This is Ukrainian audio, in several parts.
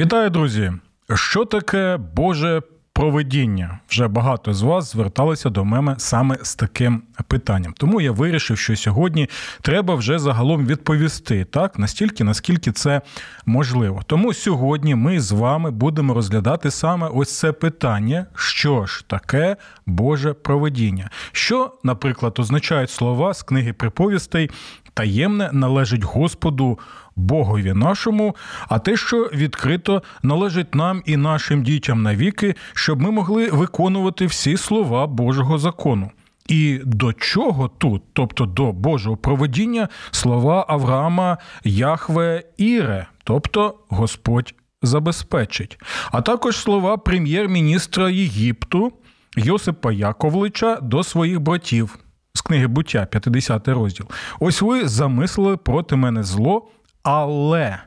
Вітаю, друзі! Що таке Боже проведіння? Вже багато з вас зверталися до мене саме з таким питанням. Тому я вирішив, що сьогодні треба вже загалом відповісти так, настільки, наскільки це можливо. Тому сьогодні ми з вами будемо розглядати саме ось це питання, що ж таке Боже проведіння. Що, наприклад, означають слова з книги приповістей таємне належить Господу Богові нашому, а те, що відкрито належить нам і нашим дітям навіки, щоб ми могли виконувати всі слова Божого закону. І до чого тут, тобто до Божого проведіння, слова Авраама Яхве Іре, тобто Господь забезпечить, а також слова прем'єр-міністра Єгипту Йосипа Яковлича до своїх братів з книги буття, 50 розділ. Ось ви замислили проти мене зло, але.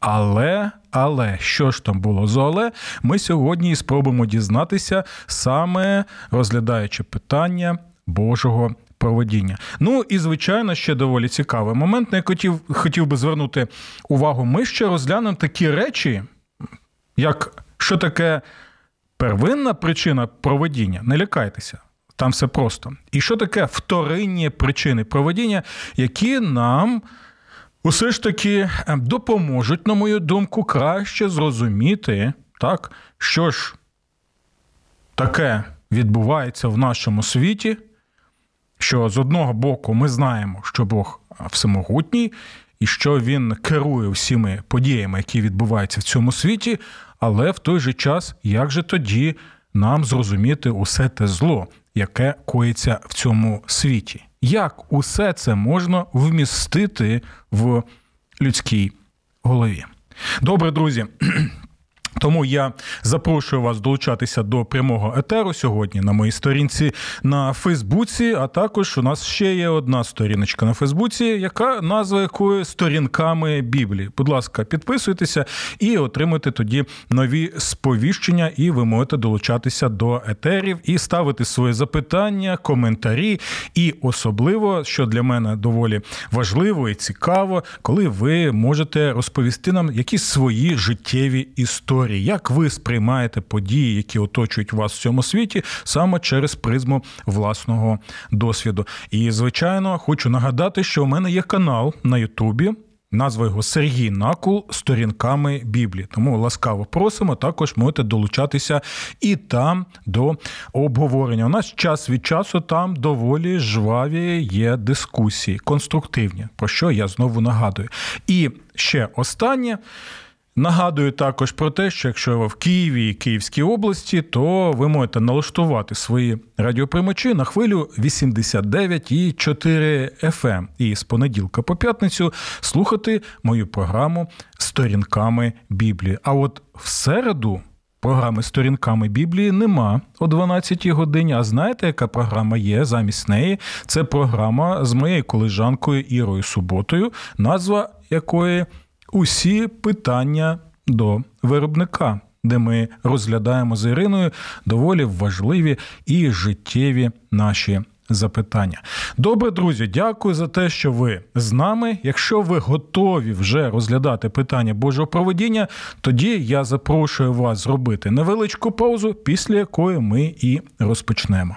Але, але, що ж там було за але, ми сьогодні і спробуємо дізнатися, саме розглядаючи питання Божого проведіння. Ну і, звичайно, ще доволі цікавий момент, на який хотів, хотів би звернути увагу. Ми ще розглянемо такі речі, як що таке первинна причина проведіння. Не лякайтеся. Там все просто. І що таке вторинні причини проведіння, які нам усе ж таки ем, допоможуть, на мою думку, краще зрозуміти, так, що ж таке відбувається в нашому світі, що з одного боку ми знаємо, що Бог всемогутній, і що він керує всіми подіями, які відбуваються в цьому світі, але в той же час, як же тоді нам зрозуміти усе те зло, яке коїться в цьому світі. Як усе це можна вмістити в людській голові? Добре, друзі. Тому я запрошую вас долучатися до прямого етеру сьогодні на моїй сторінці на Фейсбуці. А також у нас ще є одна сторіночка на Фейсбуці, яка назва якої сторінками Біблії. Будь ласка, підписуйтеся і отримуйте тоді нові сповіщення, і ви можете долучатися до етерів і ставити свої запитання, коментарі. І особливо, що для мене доволі важливо і цікаво, коли ви можете розповісти нам якісь свої життєві історії історії, як ви сприймаєте події, які оточують вас в цьому світі, саме через призму власного досвіду. І, звичайно, хочу нагадати, що у мене є канал на Ютубі. Назва його Сергій Накул сторінками Біблії. Тому ласкаво просимо. Також можете долучатися і там до обговорення. У нас час від часу там доволі жваві є дискусії, конструктивні, про що я знову нагадую. І ще останнє. Нагадую також про те, що якщо ви в Києві і Київській області, то ви можете налаштувати свої радіоприймачі на хвилю 89,4 FM ем і з понеділка по п'ятницю слухати мою програму Сторінками Біблії. А от в середу програми Сторінками Біблії нема о 12 годині. А знаєте, яка програма є замість неї? Це програма з моєю колежанкою Ірою Суботою, назва якої усі питання до виробника, де ми розглядаємо з Іриною доволі важливі і життєві наші. Запитання. Добре, друзі, дякую за те, що ви з нами. Якщо ви готові вже розглядати питання Божого проведіння, тоді я запрошую вас зробити невеличку паузу, після якої ми і розпочнемо.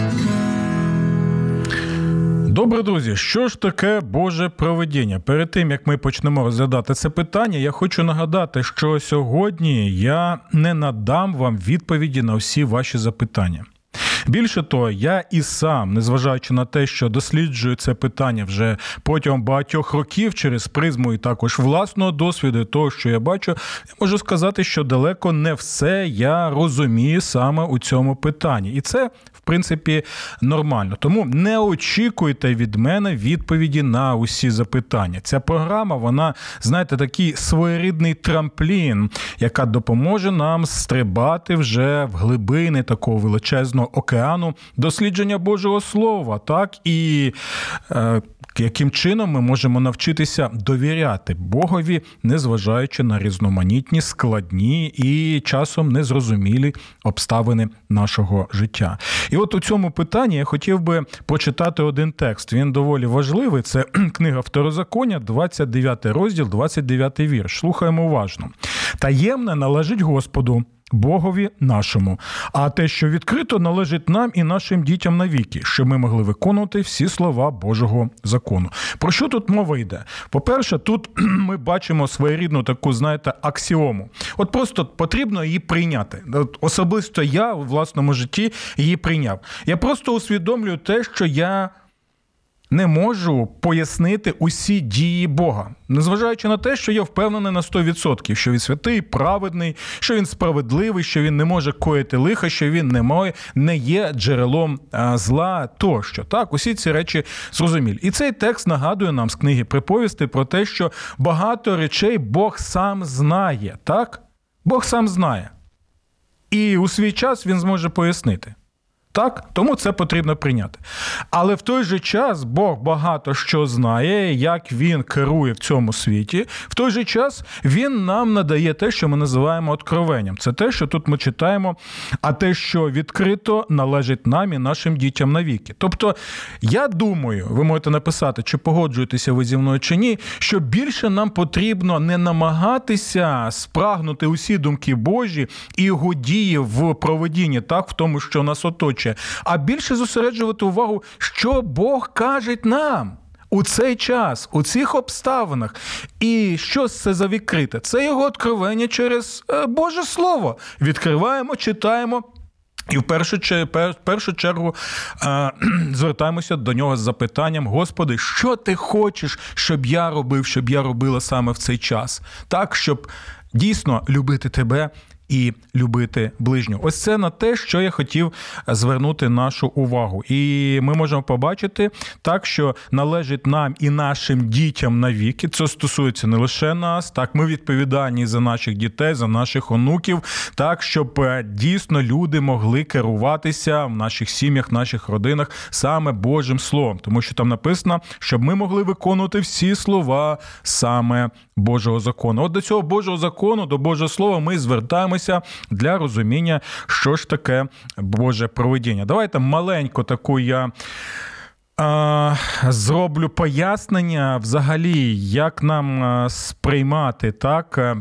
Добре, друзі, що ж таке Боже проведіння? Перед тим як ми почнемо розглядати це питання, я хочу нагадати, що сьогодні я не надам вам відповіді на всі ваші запитання. Більше того, я і сам, незважаючи на те, що досліджую це питання вже протягом багатьох років через призму і також власного досвіду, того, що я бачу, я можу сказати, що далеко не все я розумію саме у цьому питанні, і це в принципі нормально. Тому не очікуйте від мене відповіді на усі запитання. Ця програма, вона, знаєте, такий своєрідний трамплін, яка допоможе нам стрибати вже в глибини такого величезного океану дослідження Божого Слова, так і е, яким чином ми можемо навчитися довіряти Богові, незважаючи на різноманітні, складні і часом незрозумілі обставини нашого життя. І от у цьому питанні я хотів би прочитати один текст. Він доволі важливий. Це книга Второзаконня, 29 розділ, 29 вірш. Слухаємо уважно. Таємне належить Господу. Богові нашому, а те, що відкрито, належить нам і нашим дітям навіки, щоб ми могли виконувати всі слова Божого закону. Про що тут мова йде? По-перше, тут ми бачимо своєрідну таку, знаєте, аксіому. От просто потрібно її прийняти. От Особисто я у власному житті її прийняв. Я просто усвідомлюю те, що я не можу пояснити усі дії Бога, незважаючи на те, що я впевнений на 100%, що він святий, праведний, що він справедливий, що він не може коїти лиха, що він не має, не є джерелом зла тощо. Так, усі ці речі зрозумілі. І цей текст нагадує нам з книги приповісти про те, що багато речей Бог сам знає. Так? Бог сам знає. І у свій час він зможе пояснити. Так, тому це потрібно прийняти. Але в той же час Бог багато що знає, як він керує в цьому світі. В той же час він нам надає те, що ми називаємо откровенням. Це те, що тут ми читаємо, а те, що відкрито належить нам і нашим дітям навіки. Тобто, я думаю, ви можете написати, чи погоджуєтеся ви зі мною чи ні, що більше нам потрібно не намагатися спрагнути усі думки Божі і його дії в проведінні, так в тому, що нас оточує хоче, а більше зосереджувати увагу, що Бог каже нам. У цей час, у цих обставинах, і що це за відкрите? Це його откровення через е, Боже Слово. Відкриваємо, читаємо. І в першу в першу чергу е, звертаємося до нього з запитанням: Господи, що ти хочеш, щоб я робив, щоб я робила саме в цей час, так щоб дійсно любити тебе і любити ближнього. Ось це на те, що я хотів звернути нашу увагу. І ми можемо побачити так, що належить нам і нашим дітям навіки. Це стосується не лише нас, так ми відповідальні за наших дітей, за наших онуків, так щоб е, дійсно люди могли керуватися в наших сім'ях, в наших родинах саме Божим Словом, тому що там написано, щоб ми могли виконувати всі слова саме Божого закону. От до цього Божого закону, до Божого Слова, ми звертаємося для розуміння, що ж таке Боже проведіння. Давайте маленько таку я. Зроблю пояснення взагалі, як нам сприймати так е,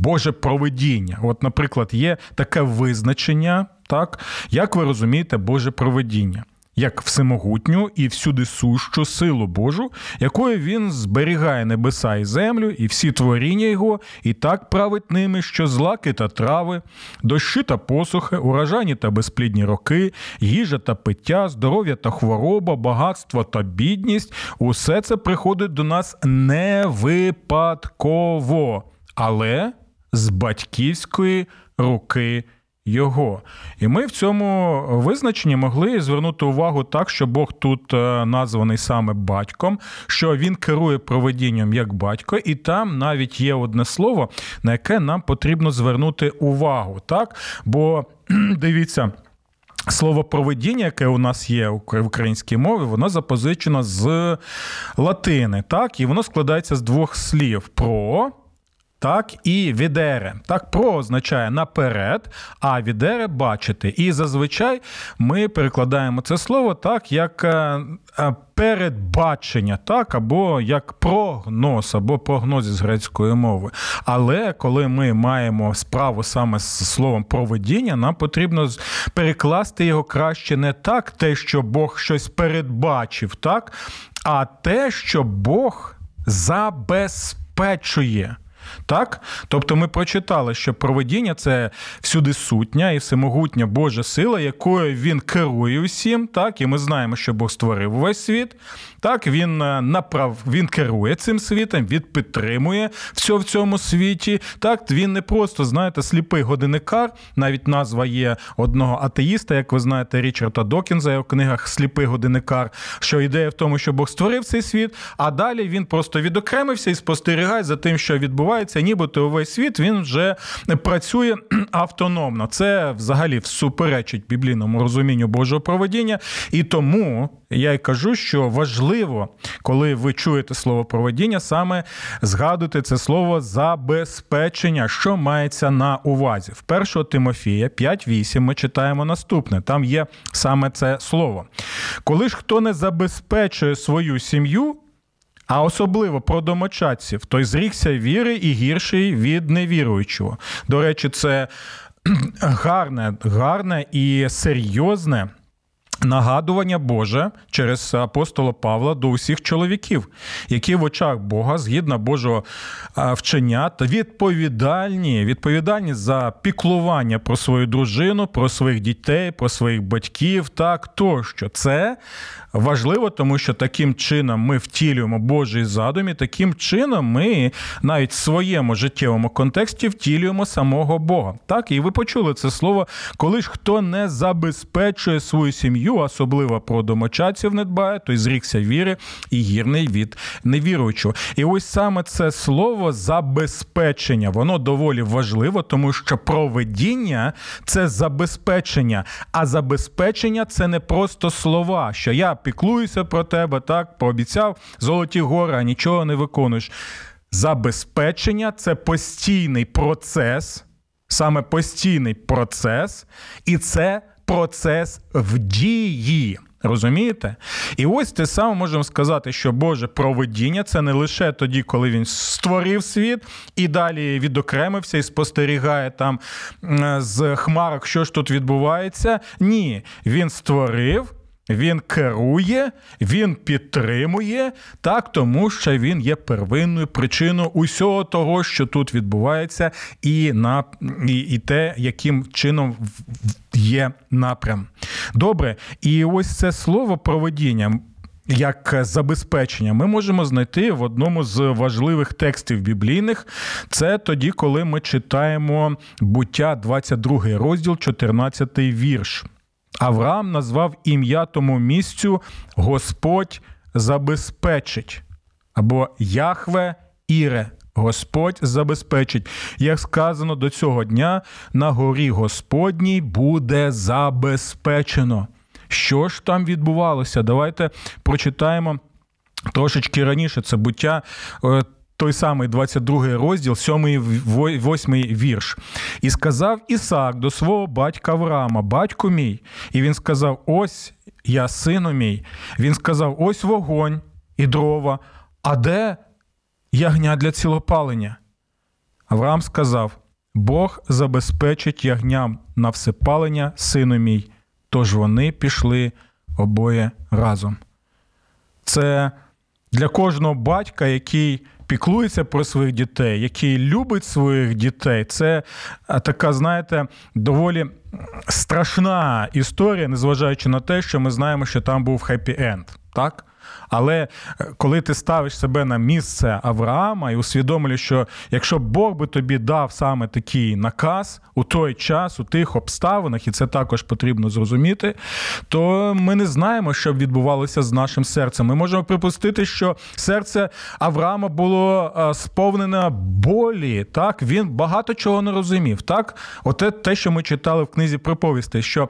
Боже проведіння. От, наприклад, є таке визначення, так, як ви розумієте, Боже проведіння як всемогутню і всюди сущу силу Божу, якою він зберігає небеса і землю, і всі творіння його, і так править ними, що злаки та трави, дощі та посухи, урожайні та безплідні роки, їжа та пиття, здоров'я та хвороба, багатство та бідність усе це приходить до нас не випадково, але з батьківської руки його. І ми в цьому визначенні могли звернути увагу так, що Бог тут е, названий саме батьком, що він керує проведінням як батько, і там навіть є одне слово, на яке нам потрібно звернути увагу. Так? Бо дивіться. Слово проведіння, яке у нас є в українській мові, воно запозичено з латини, так, і воно складається з двох слів: про так, і відере. Так, про означає наперед, а відере бачити. І зазвичай ми перекладаємо це слово так, як е, е, передбачення, так, або як прогноз, або прогноз з грецької мови. Але коли ми маємо справу саме з словом проведіння, нам потрібно перекласти його краще не так, те, що Бог щось передбачив, так, а те, що Бог забезпечує. Так? Тобто ми прочитали, що проведіння це всюди сутня і всемогутня Божа сила, якою він керує усім. Так? І ми знаємо, що Бог створив весь світ. Так, Він е, направ... він керує цим світом, він підтримує все в цьому світі. Так, Він не просто, знаєте, сліпий годинникар, навіть назва є одного атеїста, як ви знаєте, Річарда Докінза у книгах Сліпий годинникар, що ідея в тому, що Бог створив цей світ, а далі він просто відокремився і спостерігає за тим, що відбувається, нібито увесь світ він вже працює автономно. Це взагалі всуперечить біблійному розумінню Божого проведіння. І тому я й кажу, що важливо, коли ви чуєте слово проведіння, саме згадуйте це слово забезпечення, що мається на увазі. В 1 Тимофія 5.8 ми читаємо наступне. Там є саме це слово. Коли ж хто не забезпечує свою сім'ю, а особливо про домочадців, той зрікся віри і гірший від невіруючого. До речі, це гарне, гарне і серйозне. Нагадування Боже через апостола Павла до усіх чоловіків, які в очах Бога, згідно Божого вчення, та відповідальні, відповідальні за піклування про свою дружину, про своїх дітей, про своїх батьків, так тощо. Це важливо, тому що таким чином ми втілюємо Божий задум, і таким чином ми навіть в своєму життєвому контексті втілюємо самого Бога. Так, і ви почули це слово, коли ж хто не забезпечує свою сім'ю, особливо про домочадців не дбає, той зрікся віри і гірний від невіруючого. І ось саме це слово забезпечення, воно доволі важливо, тому що проведіння це забезпечення, а забезпечення це не просто слова, що я піклуюся про тебе, так, пообіцяв золоті гори, а нічого не виконуєш. Забезпечення це постійний процес, саме постійний процес, і це процес в дії. Розумієте? І ось те саме можемо сказати, що Боже проведіння це не лише тоді, коли він створив світ і далі відокремився і спостерігає там з хмарок, що ж тут відбувається. Ні, він створив. Він керує, він підтримує, так, тому що він є первинною причиною усього того, що тут відбувається, і на і, і те, яким чином є напрям. Добре, і ось це слово проведіння. Як забезпечення ми можемо знайти в одному з важливих текстів біблійних. Це тоді, коли ми читаємо буття 22 розділ, 14 вірш. Авраам назвав ім'я тому місцю Господь забезпечить або Яхве Іре. Господь забезпечить. Як сказано до цього дня, на горі Господній буде забезпечено. Що ж там відбувалося? Давайте прочитаємо трошечки раніше. Це буття е, той самий 22 розділ, 7 8 вірш. І сказав Ісаак до свого батька Авраама, батько мій. І він сказав: Ось я сину мій. Він сказав: Ось вогонь і дрова. А де ягня для цілопалення? Авраам сказав: Бог забезпечить ягням на всепалення, сину мій. Тож вони пішли обоє разом. Це для кожного батька, який піклується про своїх дітей, який любить своїх дітей. Це така, знаєте, доволі страшна історія, незважаючи на те, що ми знаємо, що там був хеппі-енд. Так? Але е, коли ти ставиш себе на місце Авраама і усвідомлюєш, що якщо Бог би тобі дав саме такий наказ у той час, у тих обставинах, і це також потрібно зрозуміти, то ми не знаємо, що б відбувалося з нашим серцем. Ми можемо припустити, що серце Авраама було е, сповнене болі. Так, він багато чого не розумів. Так, оте те, що ми читали в книзі приповісти, що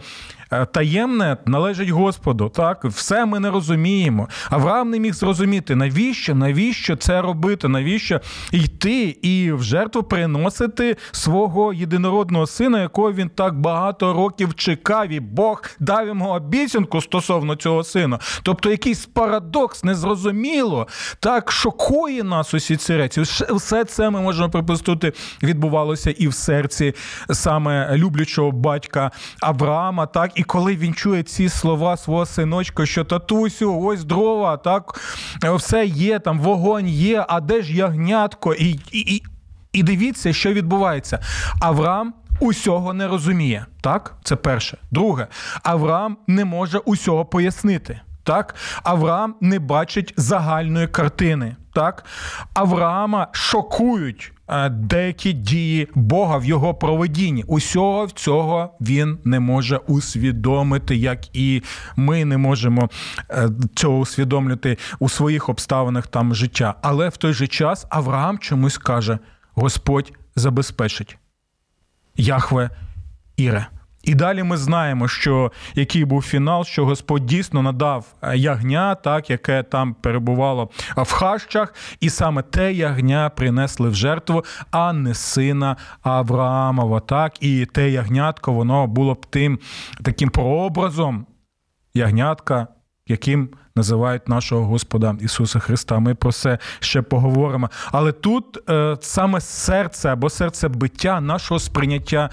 Е, таємне належить Господу. Так, все ми не розуміємо. Авраам не міг зрозуміти, навіщо, навіщо це робити, навіщо йти і в жертву приносити свого єдинородного сина, якого він так багато років чекав, і Бог дав йому обіцянку стосовно цього сина. Тобто якийсь парадокс, незрозуміло, так шокує нас усі ці речі. Все це ми можемо припустити, відбувалося і в серці саме люблячого батька Авраама. Так, і коли він чує ці слова свого синочка, що татусю, ось дрова, так все є, там вогонь є, а де ж ягнятко? І, і, і, І дивіться, що відбувається. Авраам. Усього не розуміє, так? Це перше. Друге, Авраам не може усього пояснити. Так, Авраам не бачить загальної картини. Так, Авраама шокують деякі дії Бога в його проведінні. Усього цього він не може усвідомити, як і ми не можемо е, цього усвідомлювати у своїх обставинах там життя. Але в той же час Авраам чомусь каже: Господь забезпечить. Яхве Іре. І далі ми знаємо, що який був фінал, що Господь дійсно надав е, ягня, так яке там перебувало в хащах, і саме те ягня принесли в жертву, а не сина Авраамова. Так, і те ягнятко воно було б тим таким прообразом ягнятка, яким називають нашого Господа Ісуса Христа. Ми про це ще поговоримо. Але тут е, саме серце або серце биття нашого сприйняття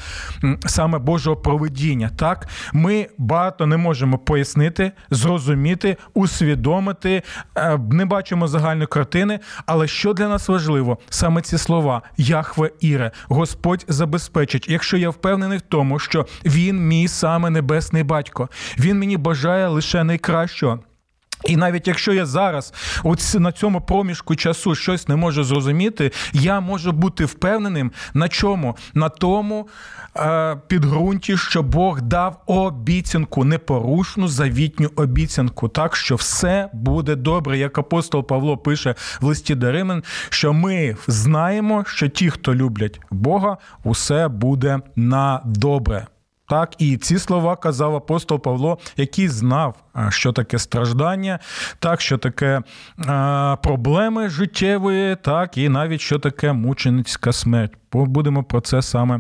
саме Божого проведіння. Так, ми багато не можемо пояснити, зрозуміти, усвідомити, е, не бачимо загальної картини. Але що для нас важливо, саме ці слова Яхве Іре, Господь забезпечить, якщо я впевнений в тому, що Він мій саме небесний батько, він мені бажає лише найкращого. І навіть якщо я зараз на цьому проміжку часу щось не можу зрозуміти, я можу бути впевненим на чому? На тому е, підґрунті, що Бог дав обіцянку, непорушну завітню обіцянку, так що все буде добре. Як апостол Павло пише в листі до Римлян, що ми знаємо, що ті, хто люблять Бога, усе буде на добре. Так, і ці слова казав апостол Павло, який знав, що таке страждання, так, що таке е, проблеми життєвої, так, і навіть що таке мученицька смерть. Будемо про це саме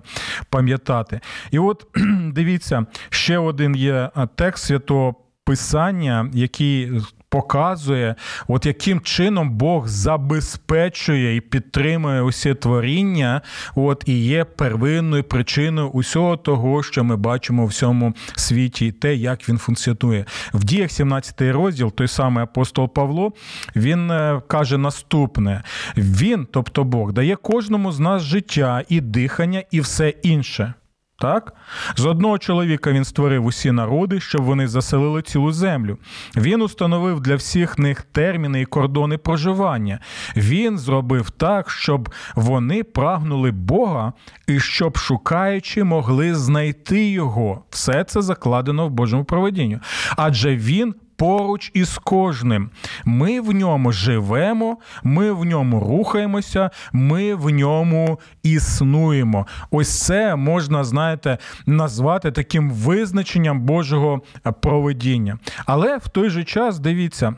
пам'ятати. І от дивіться, ще один є текст святого Писання, який показує, от яким чином Бог забезпечує і підтримує усі творіння, от і є первинною причиною усього того, що ми бачимо в всьому світі, і те, як він функціонує. В діях 17 розділ, той самий апостол Павло, він е, каже наступне: він, тобто Бог, дає кожному з нас життя і дихання, і все інше. Так? З одного чоловіка він створив усі народи, щоб вони заселили цілу землю. Він установив для всіх них терміни і кордони проживання. Він зробив так, щоб вони прагнули Бога і щоб шукаючи могли знайти його. Все це закладено в Божому проведінню. Адже він поруч із кожним. Ми в ньому живемо, ми в ньому рухаємося, ми в ньому існуємо. Ось це можна, знаєте, назвати таким визначенням Божого проведіння. Але в той же час дивіться.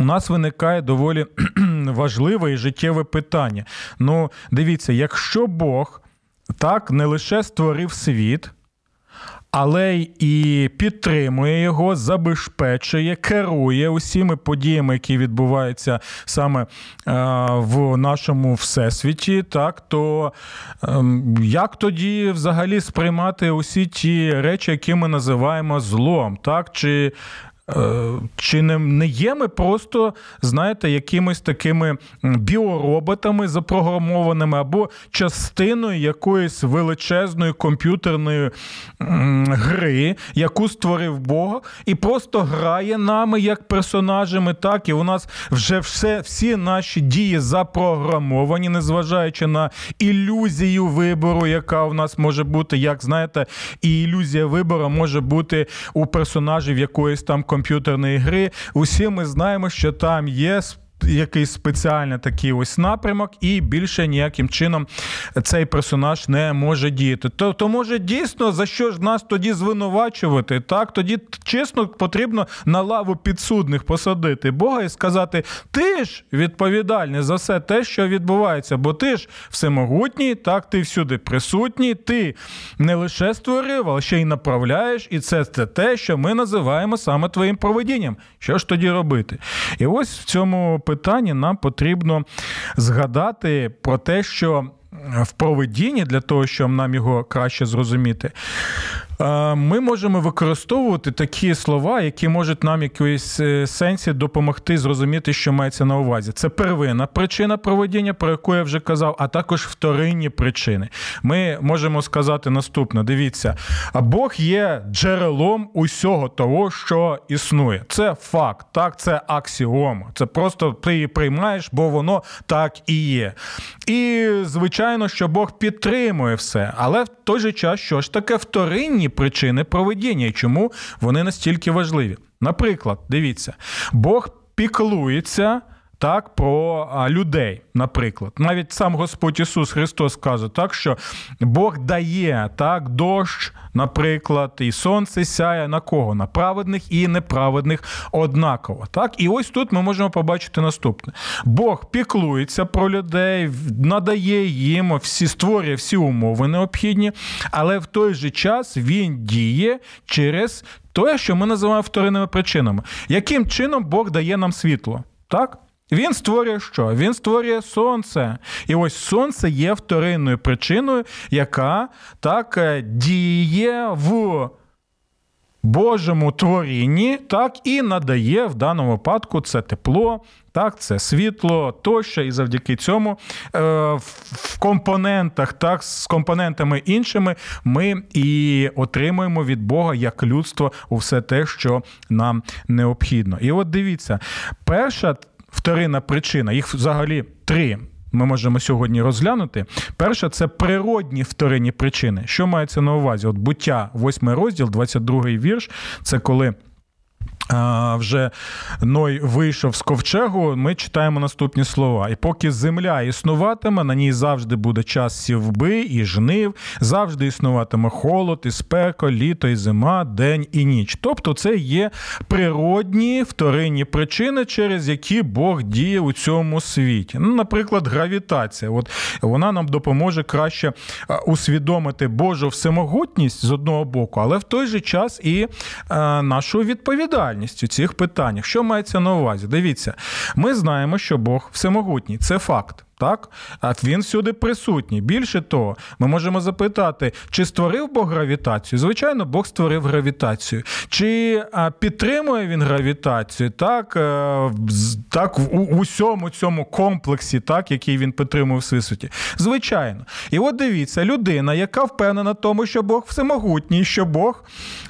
У нас виникає доволі важливе і життєве питання. Ну, дивіться, якщо Бог так не лише створив світ, але і підтримує його, забезпечує, керує усіми подіями, які відбуваються саме е, в нашому всесвіті. Так то ем, як тоді взагалі сприймати усі ті речі, які ми називаємо злом, так чи чи не не є ми просто, знаєте, якимись такими біороботами запрограмованими або частиною якоїсь величезної комп'ютерної гри, яку створив Бог, і просто грає нами як персонажами, так, і у нас вже все, всі наші дії запрограмовані, незважаючи на ілюзію вибору, яка у нас може бути, як знаєте, і ілюзія вибору може бути у персонажів якоїсь там комп'ютерної гри. Усі ми знаємо, що там є якийсь спеціальний такий ось напрямок, і більше ніяким чином цей персонаж не може діяти. То, то може дійсно за що ж нас тоді звинувачувати? Так, тоді чесно потрібно на лаву підсудних посадити Бога і сказати: ти ж відповідальний за все те, що відбувається, бо ти ж всемогутній, так ти всюди присутній, ти не лише створив, але ще й направляєш, і це, це те, що ми називаємо саме твоїм проведінням. Що ж тоді робити? І ось в цьому питанні нам потрібно згадати про те, що в проведінні, для того, щоб нам його краще зрозуміти, ми можемо використовувати такі слова, які можуть нам якоїсь е, сенсі допомогти зрозуміти, що мається на увазі. Це первинна причина проведіння, про яку я вже казав, а також вторинні причини. Ми можемо сказати наступне: дивіться, Бог є джерелом усього того, що існує. Це факт, так, це аксіома. Це просто ти її приймаєш, бо воно так і є. І звичайно, що Бог підтримує все, але в той же час, що ж таке вторинні причини проведіння і чому вони настільки важливі? Наприклад, дивіться, Бог піклується так, про людей, наприклад. Навіть сам Господь Ісус Христос каже, так, що Бог дає так, дощ, наприклад, і сонце сяє на кого? На праведних і неправедних однаково. Так? І ось тут ми можемо побачити наступне: Бог піклується про людей, надає їм всі створює всі умови необхідні, але в той же час він діє через те, що ми називаємо вторинними причинами. Яким чином Бог дає нам світло? Так? Він створює що? Він створює сонце. І ось сонце є вторинною причиною, яка так е, діє в Божому творінні, так і надає в даному випадку це тепло, так, це світло тощо, і завдяки цьому е, в компонентах, так, з компонентами іншими, ми і отримуємо від Бога як людство все те, що нам необхідно. І от дивіться, перша вторинна причина, їх взагалі три. Ми можемо сьогодні розглянути. Перша це природні вторинні причини. Що мається на увазі? От буття, 8 розділ, 22-й вірш. Це коли вже Ной вийшов з ковчегу, ми читаємо наступні слова. І поки земля існуватиме, на ній завжди буде час сівби і жнив, завжди існуватиме холод, і спека, літо і зима, день і ніч. Тобто це є природні вторинні причини, через які Бог діє у цьому світі. Ну, Наприклад, гравітація. От Вона нам допоможе краще усвідомити Божу всемогутність з одного боку, але в той же час і нашу відповідальність у цих питаннях. Що мається на увазі? Дивіться, ми знаємо, що Бог всемогутній. Це факт так? А він всюди присутній. Більше того, ми можемо запитати, чи створив Бог гравітацію? Звичайно, Бог створив гравітацію. Чи підтримує він гравітацію? Так, е, так у усьому цьому комплексі, так, який він підтримує в всесвіті? Звичайно. І от дивіться, людина, яка впевнена в тому, що Бог всемогутній, що Бог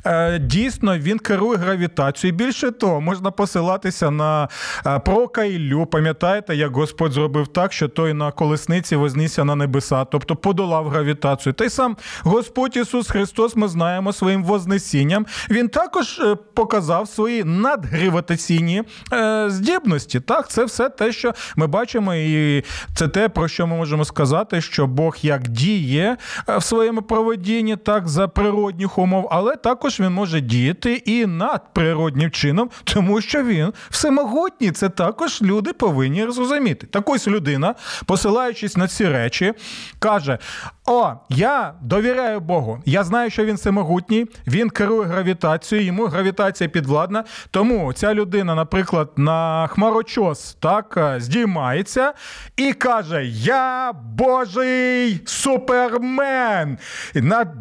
е, дійсно він керує гравітацією. Більше того, можна посилатися на е, пророка Іллю. Пам'ятаєте, як Господь зробив так, що то той на колесниці вознісся на небеса, тобто подолав гравітацію. Та й сам Господь Ісус Христос, ми знаємо своїм вознесінням. Він також е, показав свої надгравітаційні е, здібності. Так, це все те, що ми бачимо, і це те, про що ми можемо сказати, що Бог як діє е, в своєму проведінні, так за природних умов, але також він може діяти і надприроднім чином, тому що він всемогутній. Це також люди повинні розуміти. Так ось людина посилаючись на ці речі, каже: О, я довіряю Богу. Я знаю, що він всемогутній, він керує гравітацією, йому гравітація підвладна. Тому ця людина, наприклад, на хмарочос так е, здіймається і каже: Я Божий супермен!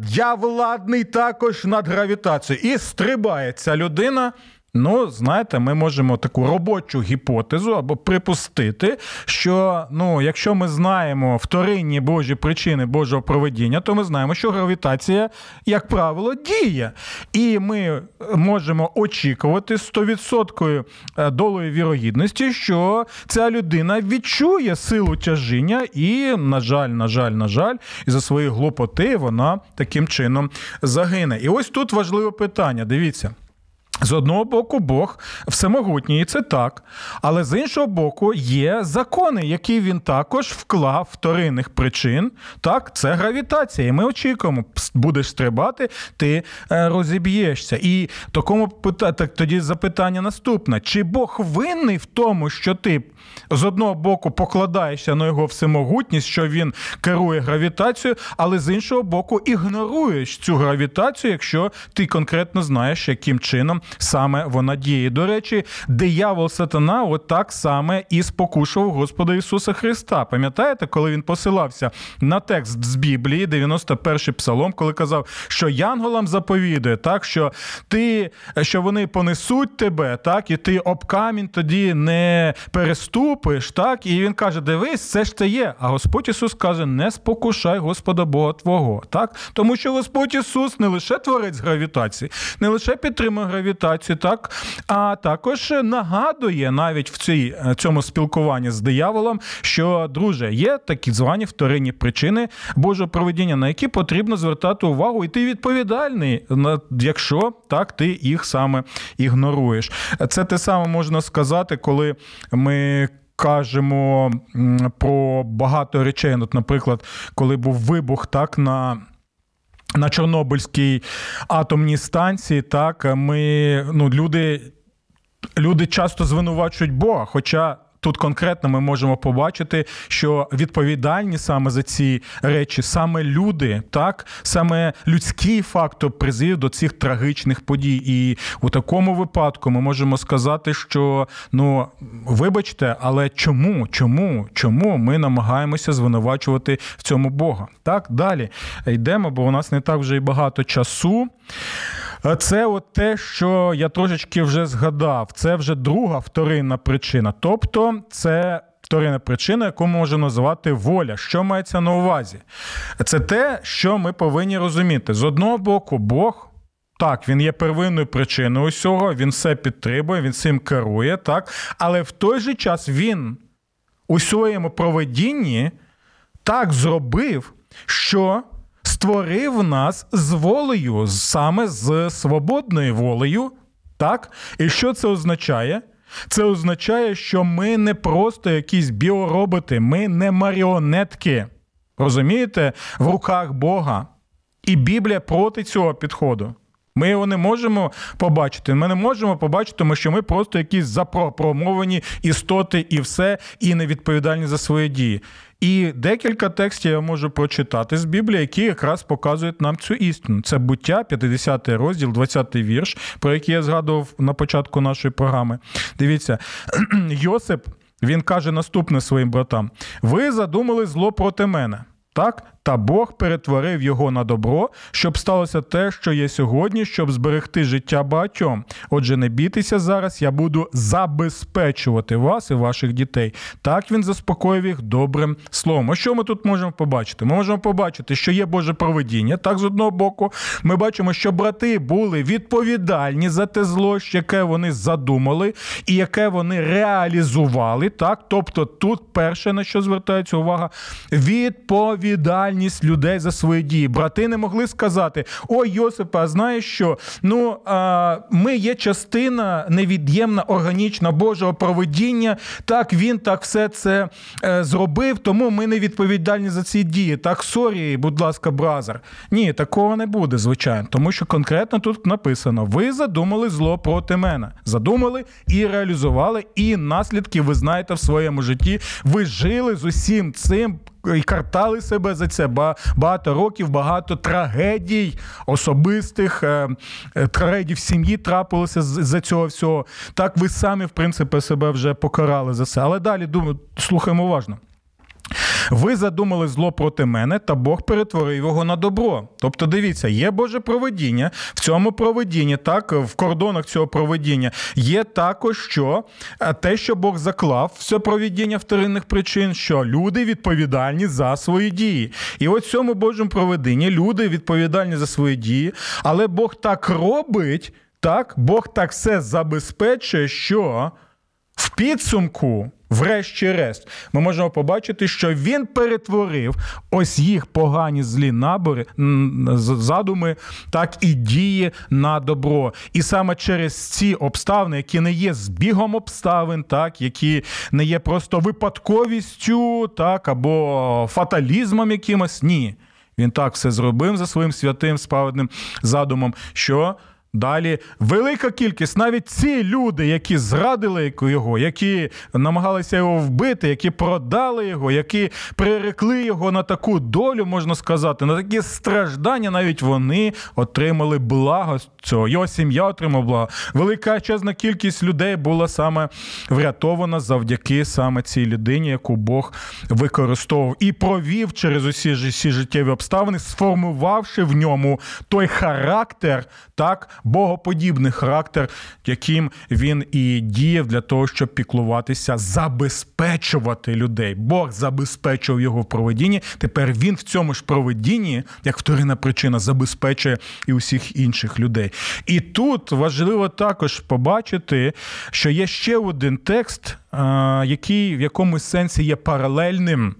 Я владний також над гравітацією. І стрибає ця людина. Ну, знаєте, ми можемо таку робочу гіпотезу або припустити, що ну, якщо ми знаємо вторинні Божі причини Божого проведіння, то ми знаємо, що гравітація, як правило, діє. І ми можемо очікувати 100% е, долої вірогідності, що ця людина відчує силу тяжіння, і, на жаль, на жаль, на жаль, і за свої глупоти вона таким чином загине. І ось тут важливе питання. Дивіться. З одного боку, Бог всемогутній, і це так. Але з іншого боку, є закони, які він також вклав вторинних причин. Так, це гравітація. І ми очікуємо, будеш стрибати, ти е, розіб'єшся. І такому так, тоді запитання наступне: чи Бог винний в тому, що ти з одного боку покладаєшся на його всемогутність, що він керує гравітацією, але з іншого боку, ігноруєш цю гравітацію, якщо ти конкретно знаєш, яким чином саме вона діє. До речі, диявол сатана так саме і спокушував Господа Ісуса Христа. Пам'ятаєте, коли він посилався на текст з Біблії, 91-й псалом, коли казав, що янголам заповідує, так що ти, що вони понесуть тебе, так, і ти об камінь тоді не переступиш, так, і він каже: Дивись, це ж це є. А Господь Ісус каже: не спокушай Господа Бога Твого. Так? Тому що Господь Ісус не лише творець гравітації, не лише підтримує гравітацію ситуацію, так а також нагадує навіть в цій е, цьому спілкуванні з дияволом, що друже, є такі звані вторинні причини Божого проведіння, на які потрібно звертати увагу, і ти відповідальний, якщо так ти їх саме ігноруєш. Це те саме можна сказати, коли ми. Кажемо про багато речей. От, наприклад, коли був вибух так на на Чорнобильській атомній станції, так ми ну люди. Люди часто звинувачують Бога, хоча тут конкретно ми можемо побачити, що відповідальні саме за ці речі, саме люди, так саме людський фактор призвів до цих трагічних подій. І у такому випадку ми можемо сказати, що ну вибачте, але чому, чому, чому ми намагаємося звинувачувати в цьому Бога? Так далі йдемо, бо у нас не так вже і багато часу. Це от те, що я трошечки вже згадав. Це вже друга вторинна причина. Тобто, це. Вторинна причина, яку можна називати воля. Що мається на увазі? Це те, що ми повинні розуміти. З одного боку, Бог, так, він є первинною причиною усього, він все підтримує, він цим керує, так, але в той же час він у своєму проведінні так зробив, що створив нас з волею, саме з свободною волею. Так? І що це означає? Це означає, що ми не просто якісь біороботи, ми не маріонетки. Розумієте, в руках Бога. І Біблія проти цього підходу. Ми його не можемо побачити. Ми не можемо побачити, тому що ми просто якісь запромовані істоти і все, і невідповідальні за свої дії. І декілька текстів я можу прочитати з Біблії, які якраз показують нам цю істину. Це буття, 50 розділ, 20 вірш, про який я згадував на початку нашої програми. Дивіться, Йосип він каже наступне своїм братам: ви задумали зло проти мене. Так, та Бог перетворив його на добро, щоб сталося те, що є сьогодні, щоб зберегти життя багатьом. Отже, не бійтеся зараз, я буду забезпечувати вас і ваших дітей. Так він заспокоїв їх добрим словом. А що ми тут можемо побачити? Ми можемо побачити, що є Боже проведіння. Так, з одного боку, ми бачимо, що брати були відповідальні за те зло, яке вони задумали, і яке вони реалізували. Так, тобто, тут перше на що звертається увага, відповідальність відповідальність людей за свої дії. Брати не могли сказати: Ой, Йосипа, а знаєш що? Ну ми є частина невід'ємна, органічна Божого проведіння. Так він так все це е, зробив, тому ми не відповідальні за ці дії. Так, sorry, будь ласка, brother. Ні, такого не буде, звичайно, тому що конкретно тут написано: ви задумали зло проти мене. Задумали і реалізували, і наслідки ви знаєте в своєму житті. Ви жили з усім цим і картали себе за це. Багато років, багато трагедій особистих, е, е, трагедій в сім'ї трапилося за цього всього. Так ви самі, в принципі, себе вже покарали за це. Але далі думаю, слухаємо уважно. Ви задумали зло проти мене, та Бог перетворив його на добро. Тобто, дивіться, є Боже проведіння. В цьому проведінні, так, в кордонах цього проведіння є також що е, те, що Бог заклав, все проведіння вторинних причин, що люди відповідальні за свої дії. І от в цьому Божому проведінні люди відповідальні за свої дії, але Бог так робить, так, Бог так все забезпечує, що в підсумку Врешті-решт, ми можемо побачити, що він перетворив ось їх погані злі набори, задуми, так і дії на добро. І саме через ці обставини, які не є збігом обставин, так які не є просто випадковістю, так або фаталізмом якимось, ні. Він так все зробив за своїм святим справедним задумом, що Далі велика кількість, навіть ці люди, які зрадили його, які намагалися його вбити, які продали його, які прирекли його на таку долю, можна сказати, на такі страждання, навіть вони отримали благо цього. Його сім'я отримала благо. Велика чесна кількість людей була саме врятована завдяки саме цій людині, яку Бог використовував і провів через усі всі життєві обставини, сформувавши в ньому той характер, так богоподібний характер, яким він і діяв для того, щоб піклуватися, забезпечувати людей. Бог забезпечував його в проведінні. Тепер він в цьому ж проведінні, як вторинна причина, забезпечує і усіх інших людей. І тут важливо також побачити, що є ще один текст який в якомусь сенсі є паралельним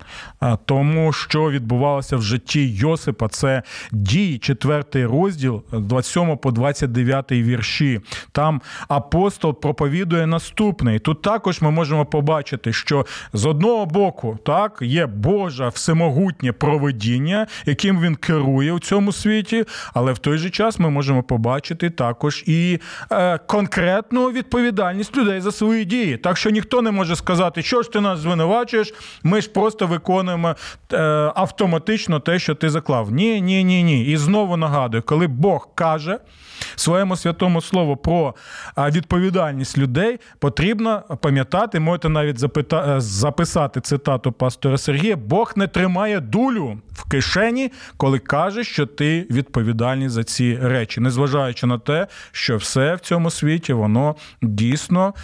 тому, що відбувалося в житті Йосипа. Це дії, четвертий розділ, 27 по 29 вірші. Там апостол проповідує наступний. Тут також ми можемо побачити, що з одного боку так є Боже всемогутнє проведіння, яким він керує у цьому світі, але в той же час ми можемо побачити також і е, конкретну відповідальність людей за свої дії. Так що ніхто не може сказати, що ж ти нас звинувачуєш, ми ж просто виконуємо е, автоматично те, що ти заклав. Ні, ні, ні, ні. І знову нагадую, коли Бог каже своєму святому слову про відповідальність людей, потрібно пам'ятати, можете навіть запита... Е, записати цитату пастора Сергія: Бог не тримає дулю в кишені, коли каже, що ти відповідальний за ці речі, незважаючи на те, що все в цьому світі воно дійсно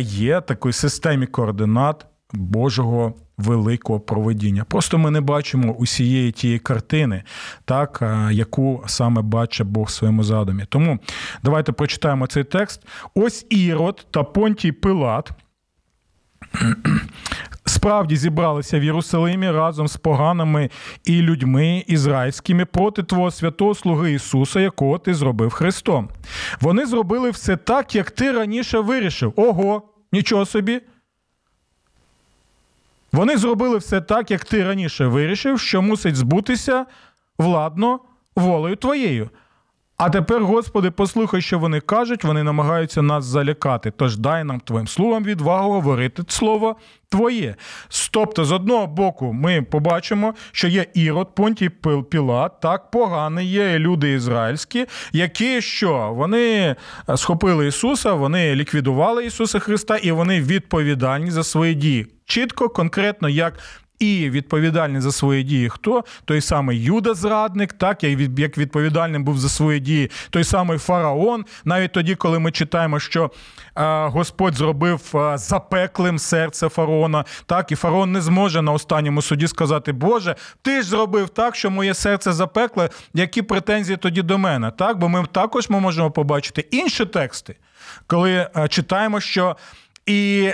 є такою системі координат Божого великого проведіння. Просто ми не бачимо усієї тієї картини, так, яку саме бачить Бог в своєму задумі. Тому давайте прочитаємо цей текст. Ось Ірод та Понтій Пилат. Справді зібралися в Єрусалимі разом з поганими і людьми ізраїльськими проти Твого святого Слуги Ісуса, якого ти зробив Христом. Вони зробили все так, як ти раніше вирішив. Ого, нічого собі. Вони зробили все так, як ти раніше вирішив, що мусить збутися владно волею твоєю. А тепер, Господи, послухай, що вони кажуть, вони намагаються нас залякати. Тож дай нам твоїм словам відвагу говорити слово Твоє. Тобто, з одного боку, ми побачимо, що є Ірод, Понтій Пілат, так погані є люди ізраїльські, які що? Вони е, схопили Ісуса, вони ліквідували Ісуса Христа і вони відповідальні за свої дії. Чітко, конкретно, як і відповідальний за свої дії хто? Той самий Юда зрадник, так як відповідальним був за свої дії, той самий фараон. Навіть тоді, коли ми читаємо, що Господь зробив запеклим серце фараона, так і фараон не зможе на останньому суді сказати, Боже, ти ж зробив так, що моє серце запекле. Які претензії тоді до мене? Так, бо ми також ми можемо побачити інші тексти, коли читаємо, що і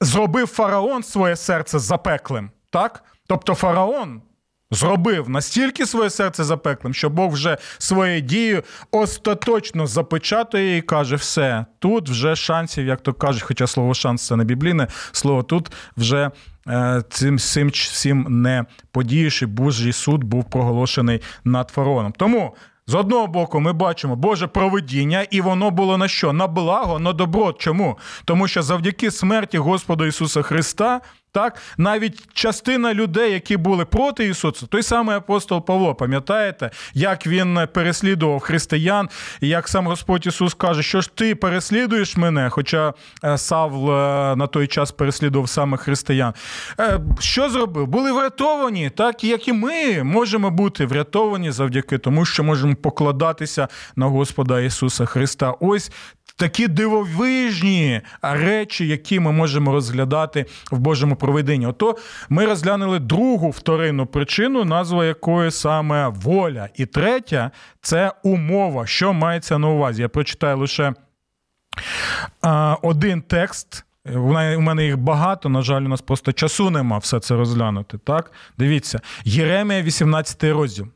зробив фараон своє серце запеклим. Так? Тобто фараон зробив настільки своє серце запеклим, що Бог вже своєю дією остаточно запечатує і каже: все, тут вже шансів, як то кажуть, хоча слово шанс це не біблійне, слово тут вже. Е, цим всім, не подієш, і Божий суд був проголошений над фараоном. Тому з одного боку, ми бачимо Боже провидіння, і воно було на що? На благо, на добро. Чому? Тому що завдяки смерті Господа Ісуса Христа так, навіть частина людей, які були проти Ісуса, той самий апостол Павло, пам'ятаєте, як він переслідував християн, і як сам Господь Ісус каже, що ж ти переслідуєш мене, хоча е, Савл е, на той час переслідував саме християн. Е, що зробив? Були врятовані, так як і ми можемо бути врятовані завдяки тому, що можемо покладатися на Господа Ісуса Христа. Ось такі дивовижні речі, які ми можемо розглядати в Божому проведенні. Ото ми розглянули другу вторинну причину, назва якої саме воля. І третя це умова, що мається на увазі. Я прочитаю лише один текст У мене- їх багато. На жаль, у нас просто часу нема все це розглянути. Так, дивіться, Єремія, 18 розділ.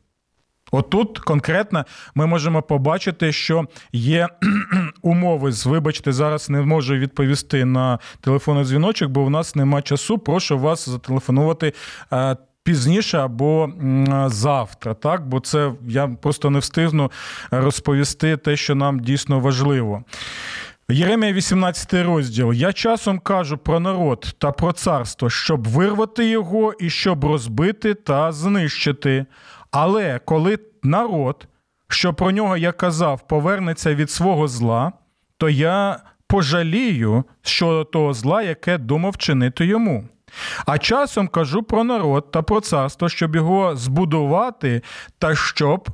Отут конкретно ми можемо побачити, що є умови. Вибачте, зараз не можу відповісти на телефонний дзвіночок, бо в нас нема часу. Прошу вас зателефонувати. е, Пізніше або завтра, так бо це я просто не встигну розповісти те, що нам дійсно важливо. Єремія 18 розділ. Я часом кажу про народ та про царство, щоб вирвати його і щоб розбити та знищити. Але коли народ, що про нього я казав, повернеться від свого зла, то я пожалію щодо того зла, яке думав чинити йому. А часом кажу про народ та про царство, щоб його збудувати та щоб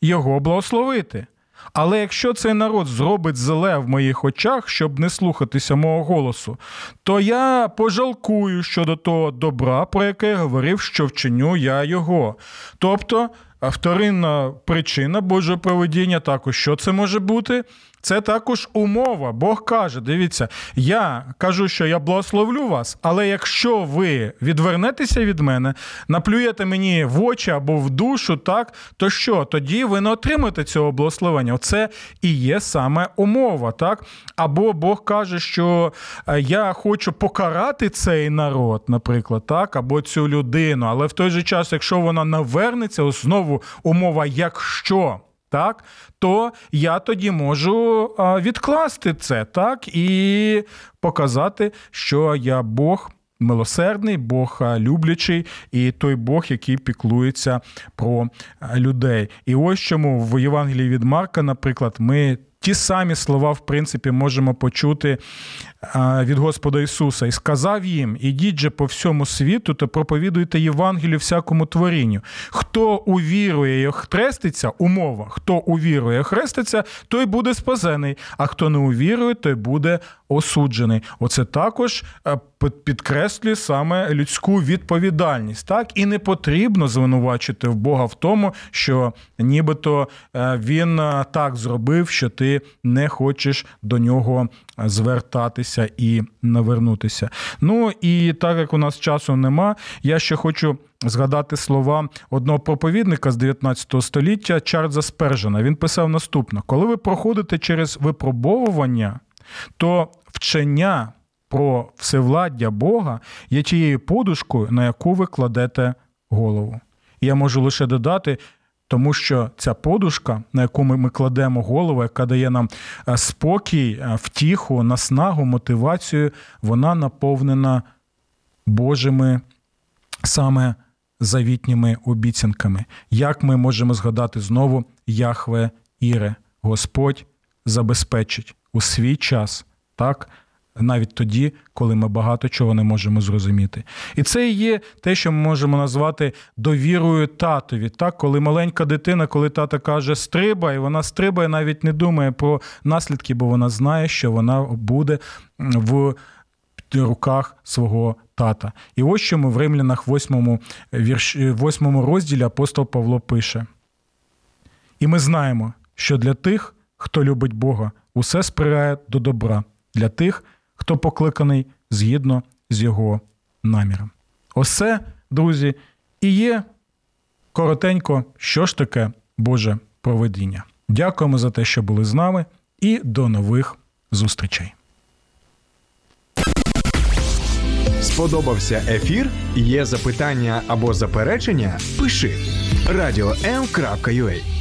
його благословити. Але якщо цей народ зробить зле в моїх очах, щоб не слухатися мого голосу, то я пожалкую щодо того добра, про яке я говорив, що вчиню я його. Тобто, вторинна причина Божого проведіння також що це може бути? Це також умова. Бог каже: дивіться, я кажу, що я благословлю вас, але якщо ви відвернетеся від мене, наплюєте мені в очі або в душу, так то що? Тоді ви не отримаєте цього благословення. Оце і є саме умова, так? Або Бог каже, що е, я хочу покарати цей народ, наприклад, так, або цю людину, але в той же час, якщо вона навернеться, знову умова, якщо так, то я тоді можу відкласти це, так, і показати, що я Бог. Милосердний, Бог люблячий, і той Бог, який піклується про людей. І ось чому в Євангелії від Марка, наприклад, ми ті самі слова, в принципі, можемо почути від Господа Ісуса. І сказав їм: ідіть же по всьому світу та проповідуйте Євангелію всякому творінню. Хто увірує і хреститься, умова, хто увірує і хреститься, той буде спасений, а хто не увірує, той буде осуджений. Оце також е, підкреслює саме людську відповідальність. Так і не потрібно звинувачити в Бога в тому, що нібито е, він е, так зробив, що ти не хочеш до нього звертатися і навернутися. Ну і так як у нас часу нема, я ще хочу. Згадати слова одного проповідника з 19 століття Чарльза Спержена. Він писав наступне: коли ви проходите через випробовування, то вчення про всевладдя Бога є тією подушкою, на яку ви кладете голову. І я можу лише додати, тому що ця подушка, на яку ми, ми кладемо голову, яка дає нам е, спокій, е, втіху, наснагу, мотивацію, вона наповнена Божими саме завітніми обіцянками. Як ми можемо згадати знову Яхве Іре, Господь забезпечить у свій час, так? Навіть тоді, коли ми багато чого не можемо зрозуміти. І це і є те, що ми можемо назвати довірою татові. Так, коли маленька дитина, коли тата каже стрибай, вона стрибає, навіть не думає про наслідки, бо вона знає, що вона буде в руках свого тата. І ось чому в Римлянах 8, вірш, 8 розділі апостол Павло пише. І ми знаємо, що для тих, хто любить Бога, усе сприяє до добра, для тих, хто покликаний згідно з його наміром. Оце, друзі, і є коротенько, що ж таке Боже проведіння. Дякуємо за те, що були з нами, і до нових зустрічей. Сподобався ефір? Є запитання або заперечення? Пиши радіом.ua